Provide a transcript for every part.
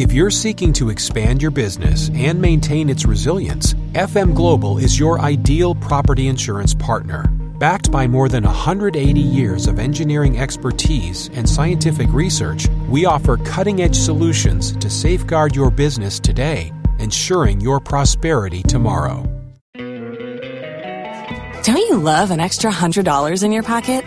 If you're seeking to expand your business and maintain its resilience, FM Global is your ideal property insurance partner. Backed by more than 180 years of engineering expertise and scientific research, we offer cutting edge solutions to safeguard your business today, ensuring your prosperity tomorrow. Don't you love an extra $100 in your pocket?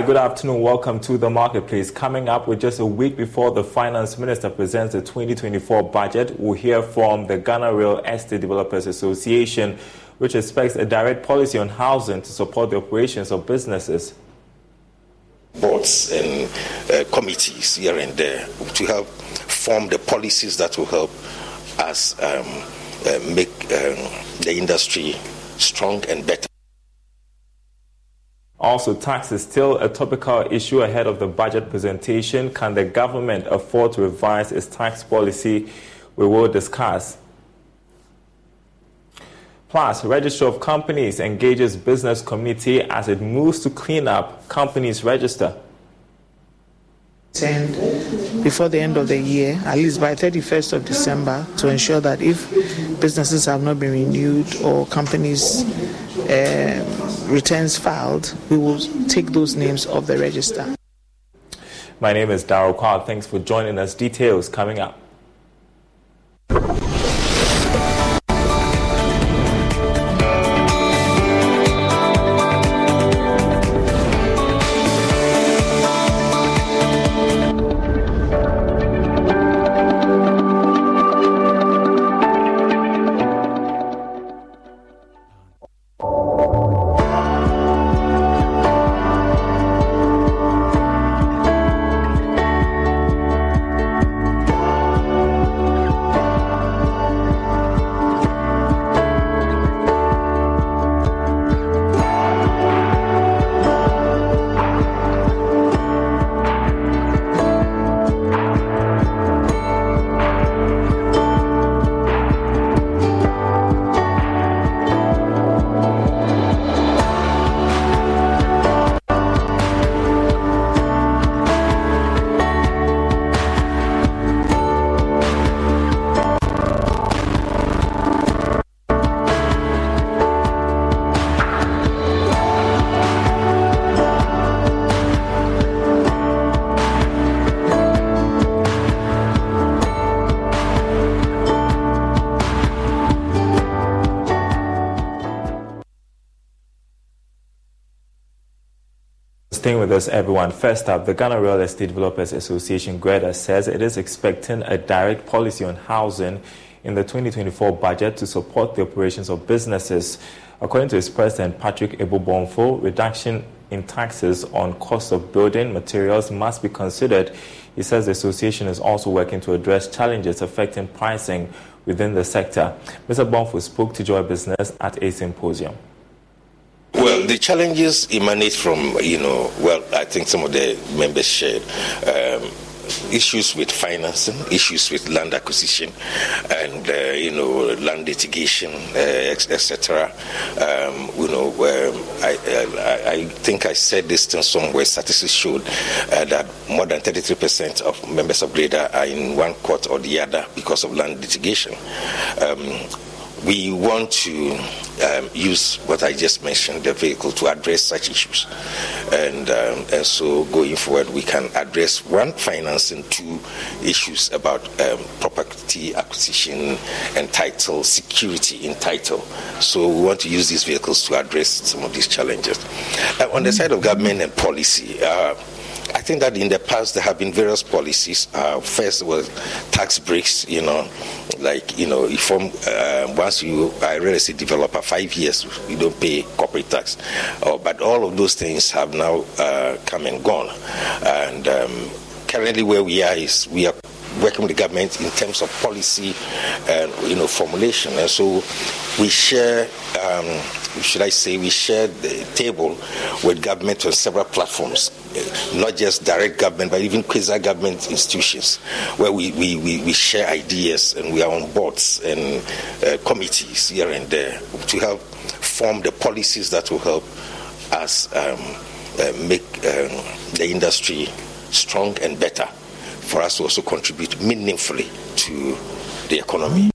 Hi, good afternoon. Welcome to the marketplace. Coming up with just a week before the finance minister presents the 2024 budget, we'll hear from the Ghana Real Estate Developers Association, which expects a direct policy on housing to support the operations of businesses. Boards and uh, committees here and there to help form the policies that will help us um, uh, make um, the industry strong and better. Also, tax is still a topical issue ahead of the budget presentation. Can the government afford to revise its tax policy? We will discuss. Plus, Register of Companies engages business community as it moves to clean up companies register. And before the end of the year, at least by 31st of December, to ensure that if businesses have not been renewed or companies uh, returns filed, we will take those names off the register. My name is Daryl Kwad. Thanks for joining us. Details coming up. Staying with us, everyone. First up, the Ghana Real Estate Developers Association, GREDA, says it is expecting a direct policy on housing in the 2024 budget to support the operations of businesses. According to its president, Patrick Ebo Bonful, reduction in taxes on cost of building materials must be considered. He says the association is also working to address challenges affecting pricing within the sector. Mr. Bonful spoke to Joy Business at a symposium. Well, the challenges emanate from, you know, well, I think some of the members shared. Um, issues with financing, issues with land acquisition, and uh, you know land litigation, uh, etc. Um, you know, um, I, I, I, think I said this thing somewhere. Statistics showed uh, that more than 33% of members of GREDA are in one court or the other because of land litigation. Um, we want to um, use what I just mentioned, the vehicle, to address such issues. And, um, and so going forward, we can address one, financing, two, issues about um, property acquisition and title, security in title. So we want to use these vehicles to address some of these challenges. Uh, on the side of government and policy, uh, I think that in the past there have been various policies. Uh, first was tax breaks, you know, like you know, if uh, once you are a real estate developer, five years you don't pay corporate tax. Uh, but all of those things have now uh, come and gone. And um, currently, where we are is we are working with the government in terms of policy and you know formulation. And so we share. Um, should I say, we share the table with government on several platforms, not just direct government, but even quasi government institutions, where we, we, we, we, share ideas and we are on boards and uh, committees here and there to help form the policies that will help us um, uh, make um, the industry strong and better for us to also contribute meaningfully to the economy.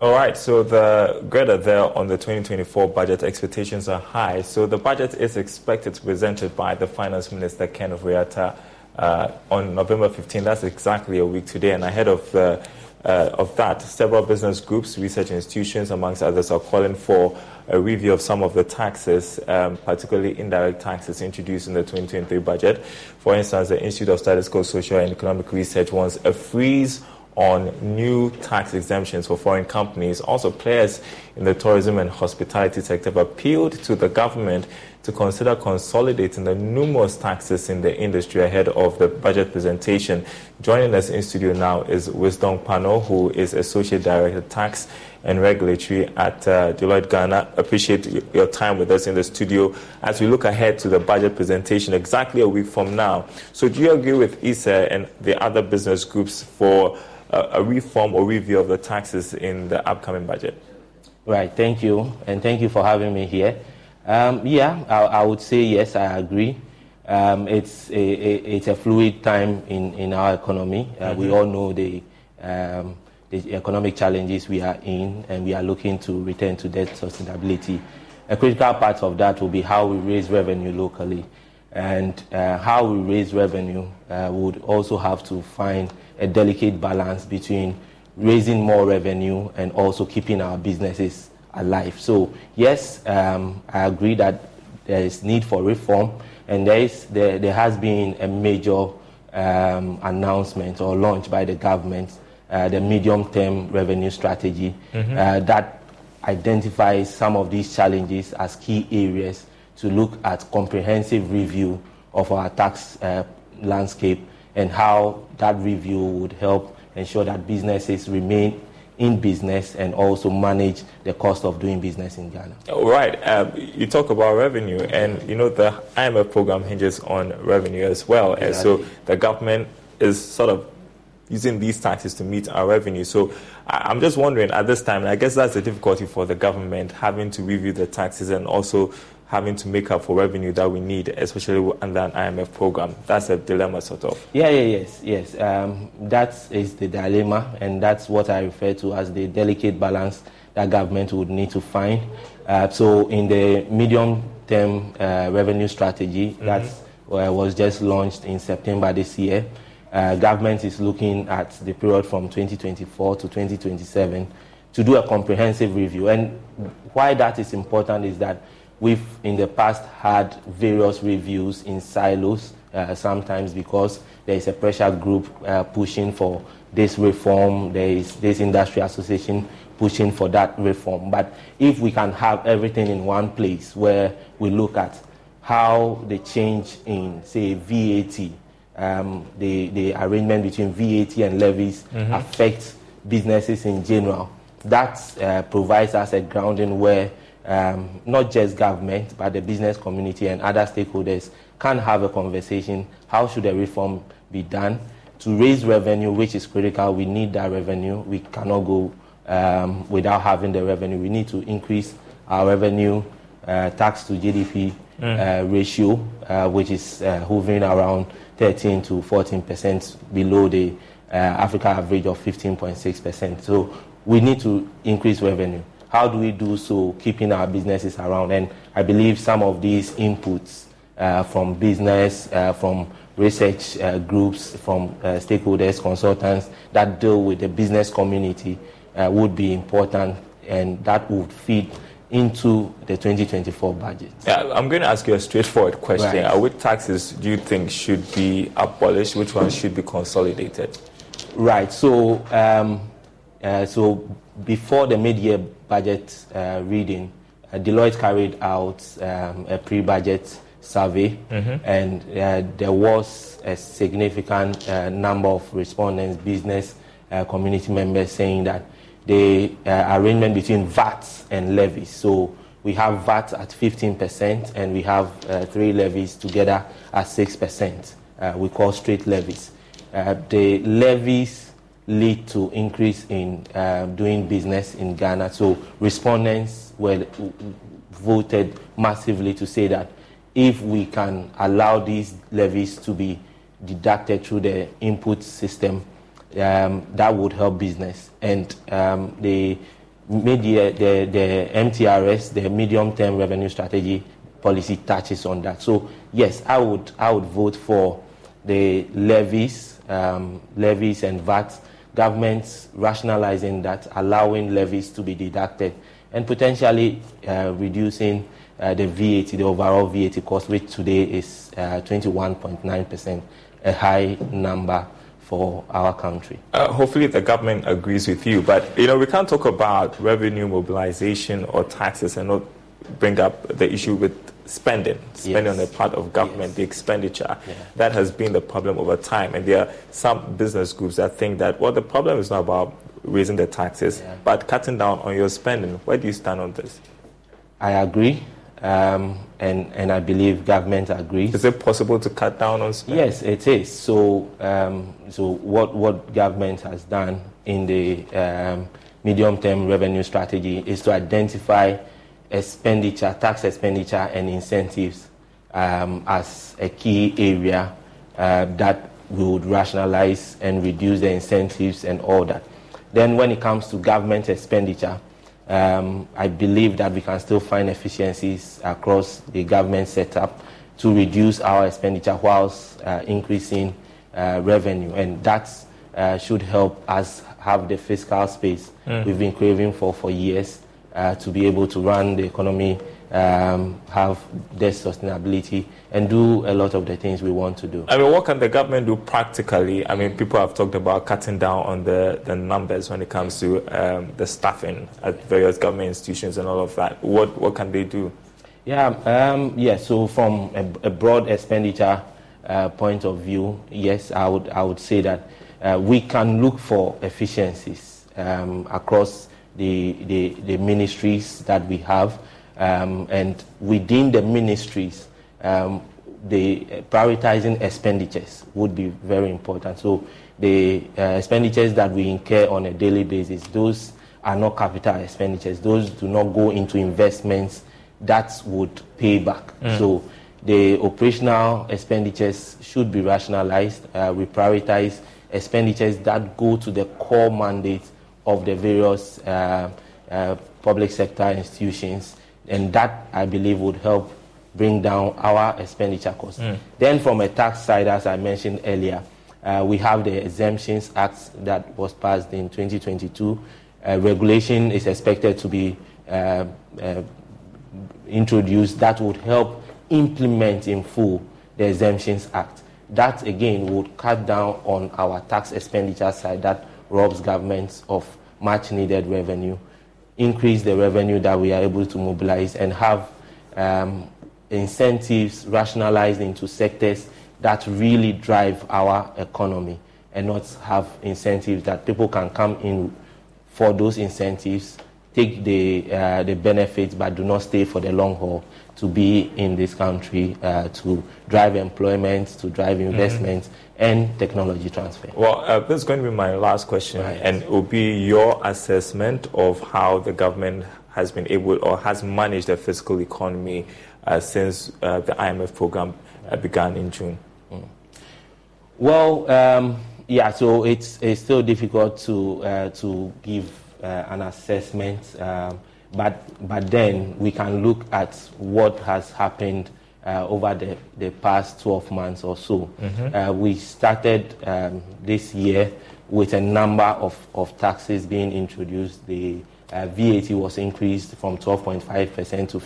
All right, so the GREDA there on the 2024 budget expectations are high. So the budget is expected to be presented by the Finance Minister Ken Ofori-Atta uh, on November 15. That's exactly a week today. And ahead of the uh, of that, several business groups, research institutions, amongst others, are calling for a review of some of the taxes, um, particularly indirect taxes introduced in the 2023 budget. For instance, the Institute of Statistical, Social, and Economic Research wants a freeze on new tax exemptions for foreign companies. Also, players in the tourism and hospitality sector have appealed to the government to consider consolidating the numerous taxes in the industry ahead of the budget presentation. Joining us in studio now is Wisdom Pano, who is Associate Director Tax and Regulatory at uh, Deloitte Ghana. Appreciate your time with us in the studio as we look ahead to the budget presentation exactly a week from now. So, do you agree with ISSER and the other business groups for a, reform or review of the taxes in the upcoming budget? Right, thank you, and thank you for having me here. Um, yeah, I, I, would say yes, I agree. Um, it's, a, a, it's a fluid time in, in our economy. Uh, mm-hmm. We all know the, um, the economic challenges we are in, and we are looking to return to debt sustainability. A critical part of that will be how we raise revenue locally. And uh, how we raise revenue uh, would also have to find a delicate balance between raising more revenue and also keeping our businesses alive. So yes, um, I agree that there is need for reform, and there is there, there has been a major um, announcement or launch by the government, uh, the medium-term revenue strategy mm-hmm. uh, that identifies some of these challenges as key areas to look at comprehensive review of our tax uh, landscape and how that review would help ensure that businesses remain in business and also manage the cost of doing business in Ghana. All right. Um, you talk about revenue, and you know the IMF program hinges on revenue as well. Exactly. And so the government is sort of using these taxes to meet our revenue. So I'm just wondering at this time, I guess that's the difficulty for the government having to review the taxes and also having to make up for revenue that we need, especially under an IMF program. That's a dilemma, sort of. Yeah, yeah, yes, yes. Um, that is the dilemma, and that's what I refer to as the delicate balance that government would need to find. Uh, so, in the medium-term uh, revenue strategy mm-hmm. that uh, was just launched in September this year, uh, government is looking at the period from 2024 to 2027 to do a comprehensive review. And why that is important is that we've in the past had various reviews in silos, uh, sometimes because there is a pressure group uh, pushing for this reform, there is this industry association pushing for that reform. But if we can have everything in one place where we look at how the change in, say, VAT, um, the, the arrangement between VAT and levies mm-hmm. affects businesses in general, that uh, provides us a grounding where um, not just government, but the business community and other stakeholders can have a conversation. How should the reform be done? To raise revenue, which is critical, we need that revenue. We cannot go um, without having the revenue. We need to increase our revenue uh, tax to GDP mm. uh, ratio, uh, which is uh, hovering around 13 to 14 percent below the uh, Africa average of 15.6 percent. So we need to increase revenue. How do we do so, keeping our businesses around? And I believe some of these inputs uh, from business, from research groups, from stakeholders, consultants that deal with the business community uh, would be important, and that would feed into the 2024 budget. Yeah, I'm going to ask you a straightforward question. Right. Uh, which taxes do you think should be abolished? Which ones should be consolidated? Right. So, um, uh, so before the mid-year budget uh, reading, uh, Deloitte carried out um, a pre-budget survey, mm-hmm. and uh, there was a significant uh, number of respondents, business community members, saying that the uh, arrangement between VAT and levies. So we have VAT at 15% and we have uh, three levies together at 6%. Uh, we call straight levies. Uh, the levies lead to increase in uh, doing business in Ghana. So respondents were voted massively to say that if we can allow these levies to be deducted through the input system, um, that would help business. And um, the the, the MTRS, the medium-term revenue strategy policy touches on that. So yes, I would I would vote for the levies, um, levies and VAT. Governments rationalizing that, allowing levies to be deducted, and potentially uh, reducing uh, the VAT, the overall VAT cost, which today is uh, 21.9 percent, a high number for our country. Uh, hopefully, the government agrees with you. But you know, we can't talk about revenue mobilization or taxes and not bring up the issue with spending, spending yes. on the part of government, yes. the expenditure. Yeah. That has been the problem over time. And there are some business groups that think that well, the problem is not about raising the taxes, yeah. but cutting down on your spending. Where do you stand on this? I agree. Um, and, and I believe government agrees. Is it possible to cut down on spending? Yes, it is. So, um, so what, what government has done in the um, medium-term revenue strategy is to identify expenditure, tax expenditure, and incentives um, as a key area uh, that we would rationalize and reduce the incentives and all that. Then, when it comes to government expenditure, um, I believe that we can still find efficiencies across the government setup to reduce our expenditure whilst uh, increasing uh, revenue. And that uh, should help us have the fiscal space mm. we've been craving for for years uh, to be able to run the economy um, have their sustainability and do a lot of the things we want to do. I mean, what can the government do practically? I mean, people have talked about cutting down on the, the numbers when it comes to um, the staffing at various government institutions and all of that. What, what can they do? Yeah, um, yeah. So from a, a broad expenditure uh, point of view, yes, I would I would say that uh, we can look for efficiencies um, across the, the, the ministries that we have. Um, and within the ministries, um, the prioritizing expenditures would be very important. So the uh, expenditures that we incur on a daily basis, those are not capital expenditures. Those do not go into investments that would pay back. Mm. So the operational expenditures should be rationalized. Uh, we prioritize expenditures that go to the core mandate of the various uh, uh, public sector institutions and that I believe would help bring down our expenditure costs. Mm. Then, from a tax side, as I mentioned earlier, uh, we have the Exemptions Act that was passed in 2022. Uh, regulation is expected to be uh, uh introduced that would help implement in full the Exemptions Act. That again would cut down on our tax expenditure side that robs governments of much needed revenue, increase the revenue that we are able to mobilize, and have um, incentives rationalized into sectors that really drive our economy and not have incentives that people can come in for those incentives, take the, uh, the benefits, but do not stay for the long haul to be in this country uh, to drive employment, to drive investment, mm-hmm. and technology transfer. Well, uh, this is going to be my last question, right. and it will be your assessment of how the government has been able or has managed the fiscal economy uh, since uh, the IMF program uh, began in June. Mm. Well, um, yeah, so it's, it's still difficult to, uh, to give an assessment. Um, but, but then we can look at what has happened uh, over the, the past 12 months or so. Mm-hmm. Uh, we started um, this year with a number of, of taxes being introduced. The uh, VAT was increased from 12.5% to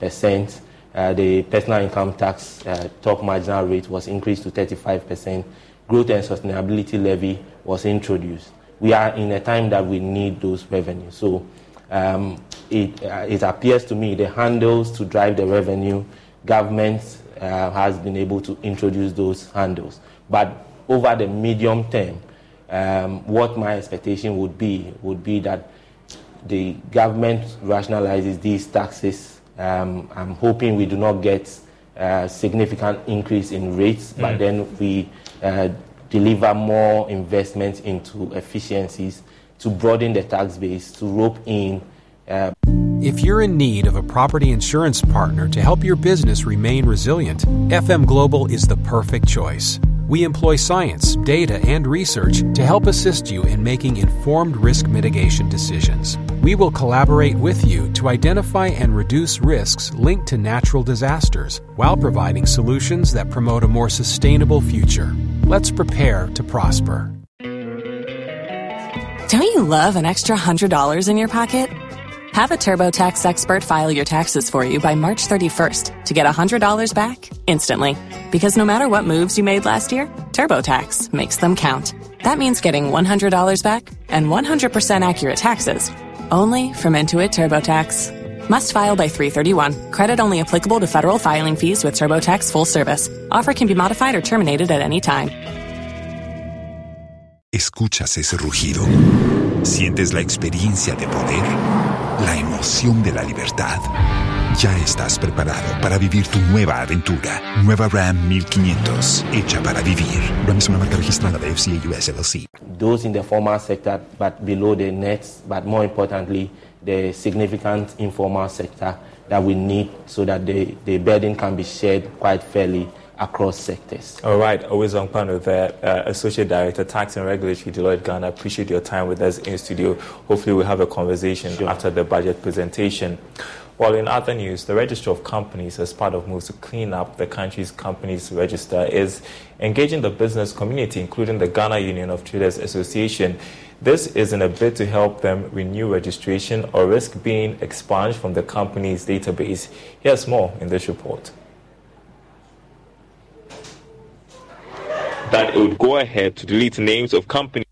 15%. Uh, the personal income tax uh, top marginal rate was increased to 35%. Growth and sustainability levy was introduced. We are in a time that we need those revenues. So um, it, uh, it, appears to me the handles to drive the revenue, government uh, has been able to introduce those handles. But over the medium term, um, what my expectation would be would be that the government rationalizes these taxes. Um, I'm hoping we do not get a significant increase in rates, mm. but then we uh, deliver more investment into efficiencies to broaden the tax base, to rope in. Uh, if you're in need of a property insurance partner to help your business remain resilient, FM Global is the perfect choice. We employ science, data, and research to help assist you in making informed risk mitigation decisions. We will collaborate with you to identify and reduce risks linked to natural disasters while providing solutions that promote a more sustainable future. Let's prepare to prosper. Don't you love an extra $100 in your pocket? Have a TurboTax expert file your taxes for you by March 31st to get $100 back instantly. Because no matter what moves you made last year, TurboTax makes them count. That means getting $100 back and 100% accurate taxes only from Intuit TurboTax. Must file by 331. Credit only applicable to federal filing fees with TurboTax full service. Offer can be modified or terminated at any time. ¿Escuchas ese rugido? ¿Sientes la experiencia de poder? ¿La emoción de la libertad? Ya estás preparado para vivir tu nueva aventura. Nueva Ram 1500, hecha para vivir. Ram es una marca registrada de FCA US LLC. Those in the formal sector, but below the nets, but more importantly, the significant informal sector that we need so that the, the burden can be shared quite fairly across sectors. All right, always on panel there, uh, Associate Director, Tax and Regulatory, Deloitte Ghana. Appreciate your time with us in studio. Hopefully, we'll have a conversation sure. after the budget presentation. While in other news, the Register of Companies, as part of moves to clean up the country's companies register, is engaging the business community, including the Ghana Union of Traders Association. This is in a bid to help them renew registration or risk being expunged from the company's database. Here's more in this report. that it would go ahead to delete names of companies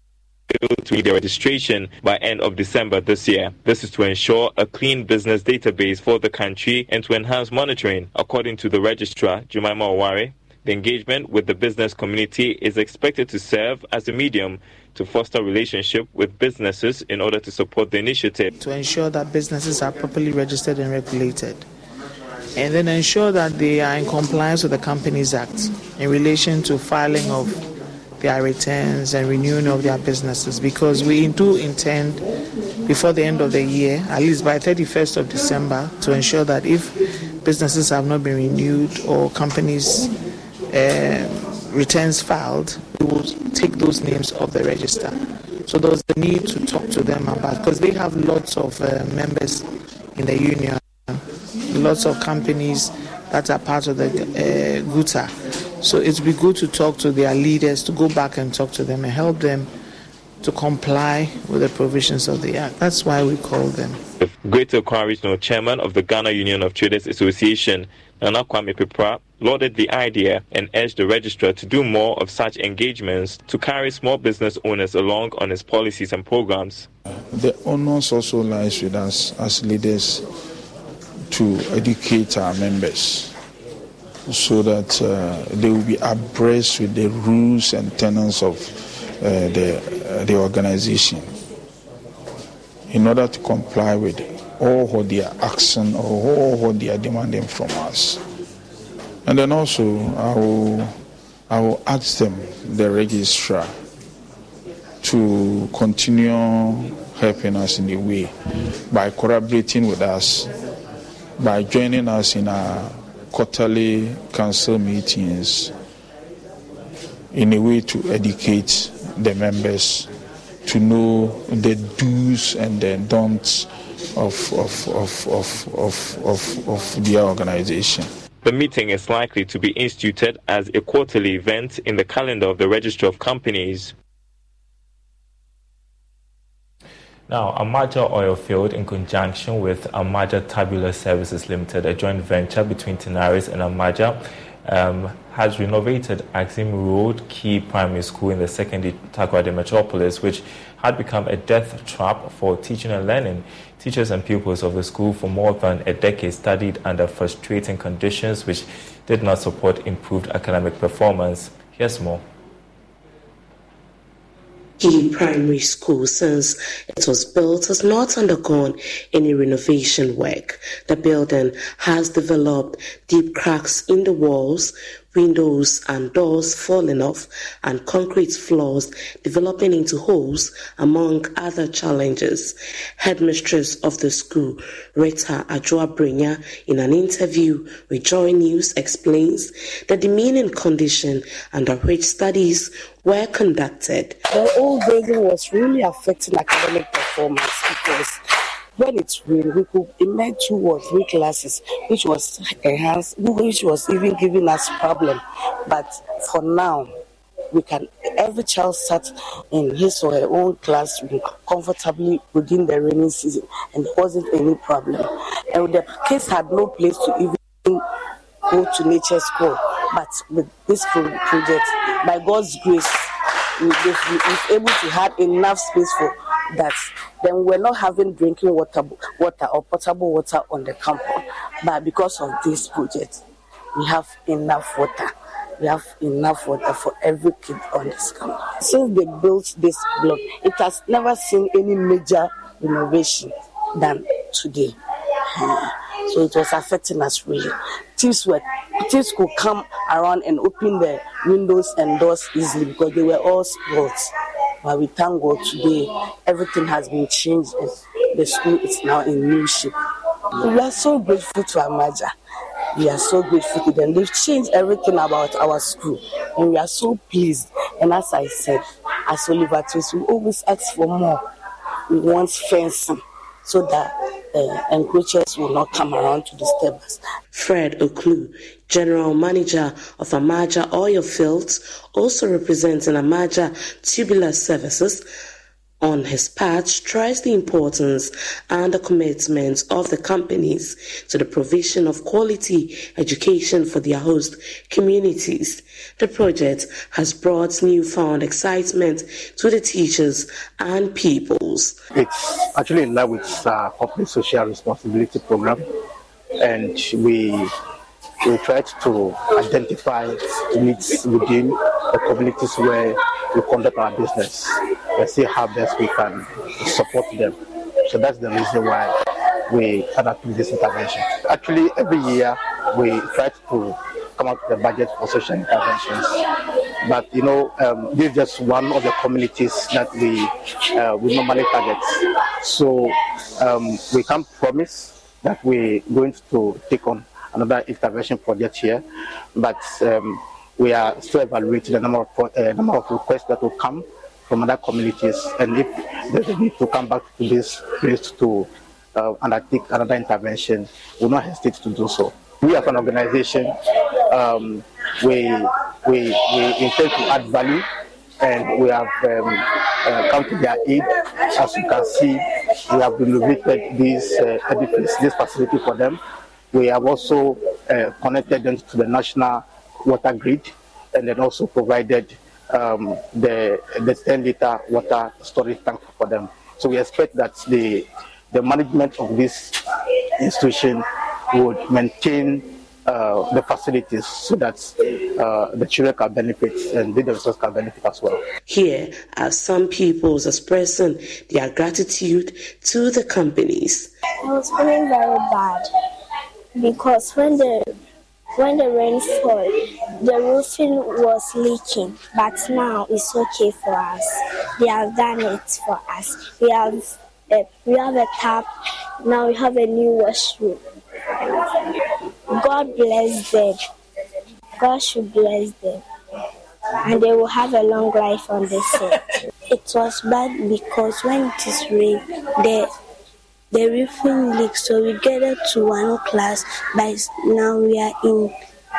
to their registration by end of December this year. This is to ensure a clean business database for the country and to enhance monitoring. According to the registrar, Jemima Oware, the engagement with the business community is expected to serve as a medium to foster relationship with businesses in order to support the initiative. To ensure that businesses are properly registered and regulated and then ensure that they are in compliance with the Companies Act in relation to filing of their returns and renewing of their businesses because we do intend before the end of the year, at least by 31st of December, to ensure that if businesses have not been renewed or companies uh, returns filed, we will take those names off the register. So there's the need to talk to them about because they have lots of uh, members in the union lots of companies that are part of the uh, GUTA. So it would be good to talk to their leaders, to go back and talk to them and help them to comply with the provisions of the Act. That's why we call them. The Greater Accra Regional Chairman of the Ghana Union of Traders Association, Nana Kwame Pepra, lauded the idea and urged the registrar to do more of such engagements to carry small business owners along on its policies and programs. The onus also lies with us as leaders to educate our members so that uh, they will be abreast with the rules and tenets of uh, the, uh, the organization in order to comply with all what they are asking or all what they are demanding from us. And then also, I will, I will ask them, the registrar, to continue helping us in a way by collaborating with us, by joining us in our quarterly council meetings in a way to educate the members to know the do's and the don'ts of, of, of, of, of, of, of their organization. The meeting is likely to be instituted as a quarterly event in the calendar of the Register of Companies. Now, Amaja Oil Field, in conjunction with Amaja Tubular Services Limited, a joint venture between Tenaris and Amaja, um, has renovated Axim Road Key Primary School in the second Takoradi Metropolis, which had become a death trap for teaching and learning. Teachers and pupils of the school for more than a decade studied under frustrating conditions which did not support improved academic performance. Here's more. Key Primary School, since it was built, has not undergone any renovation work. The building has developed deep cracks in the walls, windows and doors falling off, and concrete floors developing into holes, among other challenges. Headmistress of the school, Rita Ajoabrenya, in an interview with Joy News, explains the demeaning condition under which studies were conducted. The old building was really affecting academic performance because when it rained, we could emerge two or three classes, which was enhanced, which was even giving us problem. But for now, we can every child sat in his or her own classroom comfortably within the rainy season, and wasn't any problem. And the kids had no place to even go to nature school. But with this project, by God's grace, we were able to have enough space for that. Then we're not having drinking water, water or potable water on the campus. But because of this project, we have enough water. We have enough water for every kid on this campus. Since they built this block, it has never seen any major renovation than today. So it was affecting us really. Thieves were thieves could come around and open the windows and doors easily because they were all spoiled. But we thank God today, everything has been changed and the school is now in new shape. We are so grateful to Amaja. We are so grateful to them. They've changed everything about our school and we are so pleased. And as I said, as Oliver Twist, we always ask for more. We want fencing so that uh, encroachers will not come around to disturb us. Fred Oklu, General Manager of Amaja Oil Fields, also representing Amaja Tubular Services, on his part stressed the importance and the commitment of the companies to the provision of quality education for their host communities. The project has brought newfound excitement to the teachers and pupils. It's actually in line with our corporate social responsibility program, and we we tried to identify needs within the communities where we conduct our business and see how best we can support them. So that's the reason why we undertook this intervention. Actually, every year we try to come up with a budget for social interventions. But you know, um, this is just one of the communities that we uh, we normally target. So um, we can't promise that we're going to take on another intervention project here, but um, we are still evaluating the number of uh, number of requests that will come from other communities, and if there's a need to come back to this place to uh, undertake another intervention, we will not hesitate to do so. We as an organization, um, we, we, we intend to add value and we have um, uh, come to their aid. As you can see, we have renovated this uh, edifice, this facility for them. We have also uh, connected them to the national water grid and then also provided um, the, the 10 liter water storage tank for them. So we expect that the, the management of this institution would maintain uh, the facilities so that uh, the children can benefit and the themselves can benefit as well. Here are some pupils expressing their gratitude to the companies. I was feeling very bad because when the when the rain fell, the roofing was leaking, but now it's okay for us. They have done it for us. We have a, we have a tap. Now we have a new washroom. God bless them. God should bless them. And they will have a long life on this earth. It was bad because when it is rain, the the roofing leaks, so we gathered to one class, but now we are in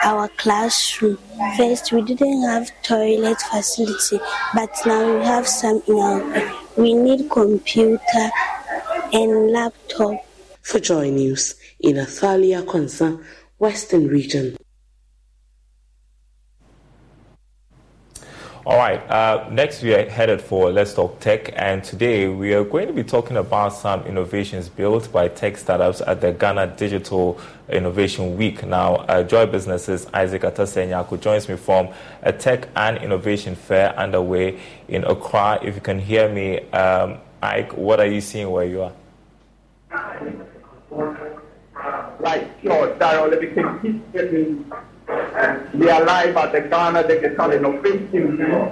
our classroom. First, we didn't have toilet facility, but now we have some in our. We need computer and laptop. For Joy News in Athalia Konsa, Western Region. All right, uh, next we are headed for Let's Talk Tech, and today we are going to be talking about some innovations built by tech startups at the Ghana Digital Innovation Week. Now, uh, Joy Businesses Isaac Atasenyaku joins me from a tech and innovation fair underway in Accra. If you can hear me, um, Ike, what are you seeing where you are? Right, sure, let me keep we are live at the Ghana Digital Innovation Week.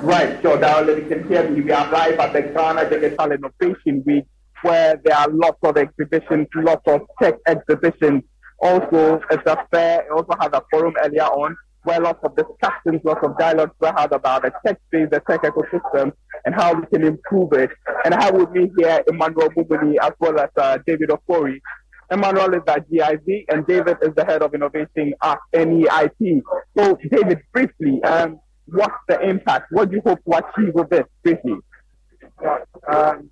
Right, so now you can hear me. We are live at the Ghana Digital Innovation Week where there are lots of exhibitions, lots of tech exhibitions. Also, it's a fair, it also had a forum earlier on where lots of discussions, lots of dialogues were had about the tech space, the tech ecosystem, and how we can improve it. And I have with me here Emmanuel Mumuni as well as uh, David Ofori, Emmanuel is at GIZ, and David is the head of innovation at NEIT. So, David, briefly, um, what's the impact? What do you hope to achieve with this, briefly? Um,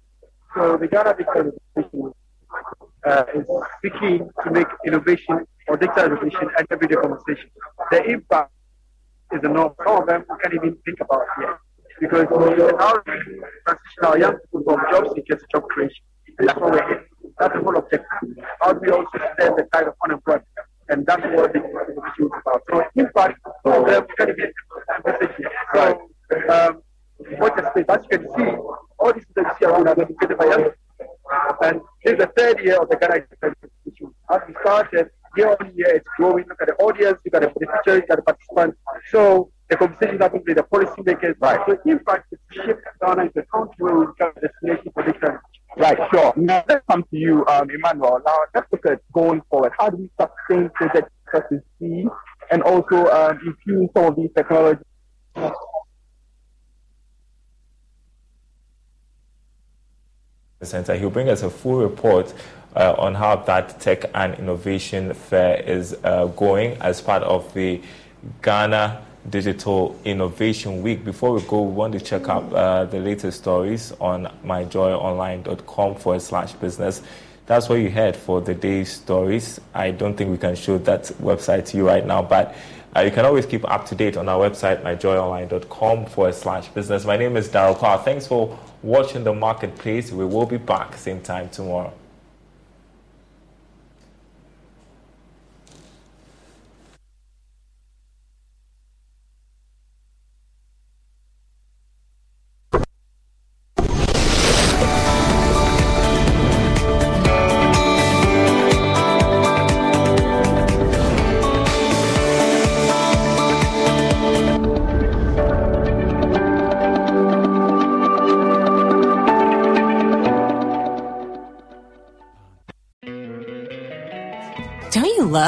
so, the Ghana Digital uh, is seeking to make innovation or digital innovation an everyday conversation. The impact is enormous. Some of them we can't even think about yet. Because now transition our young people from job seekers to job creation. And that's what we're here. That's the whole objective. How do we also stem the tide of unemployment? And that's what the issue is about. So, in fact, some of them can be message So, um, what space, as you can see, all these things here are educated by young And this is the third year of the Ghana issue. As we started, year on year, it's growing. Look at the audience, you got the teachers, you got the participants. So, the conversation that with the policymakers. Right. So, in fact, it's shifted Ghana into a country where we become a destination for digital Right, sure. Now let's come to you, um, Emmanuel. Now let's look at going forward. How do we sustain projects such and also um, infuse some of these technologies? The Center. He'll bring us a full report uh, on how that tech and innovation fair is uh, going as part of the Ghana Digital Innovation Week. Before we go, we want to check out uh, the latest stories on myjoyonline.com forward slash business. That's what you had for the day's stories. I don't think we can show that website to you right now, but uh, you can always keep up to date on our website, myjoyonline.com forward slash business. My name is Daryl Carr. Thanks for watching the marketplace. We will be back same time tomorrow.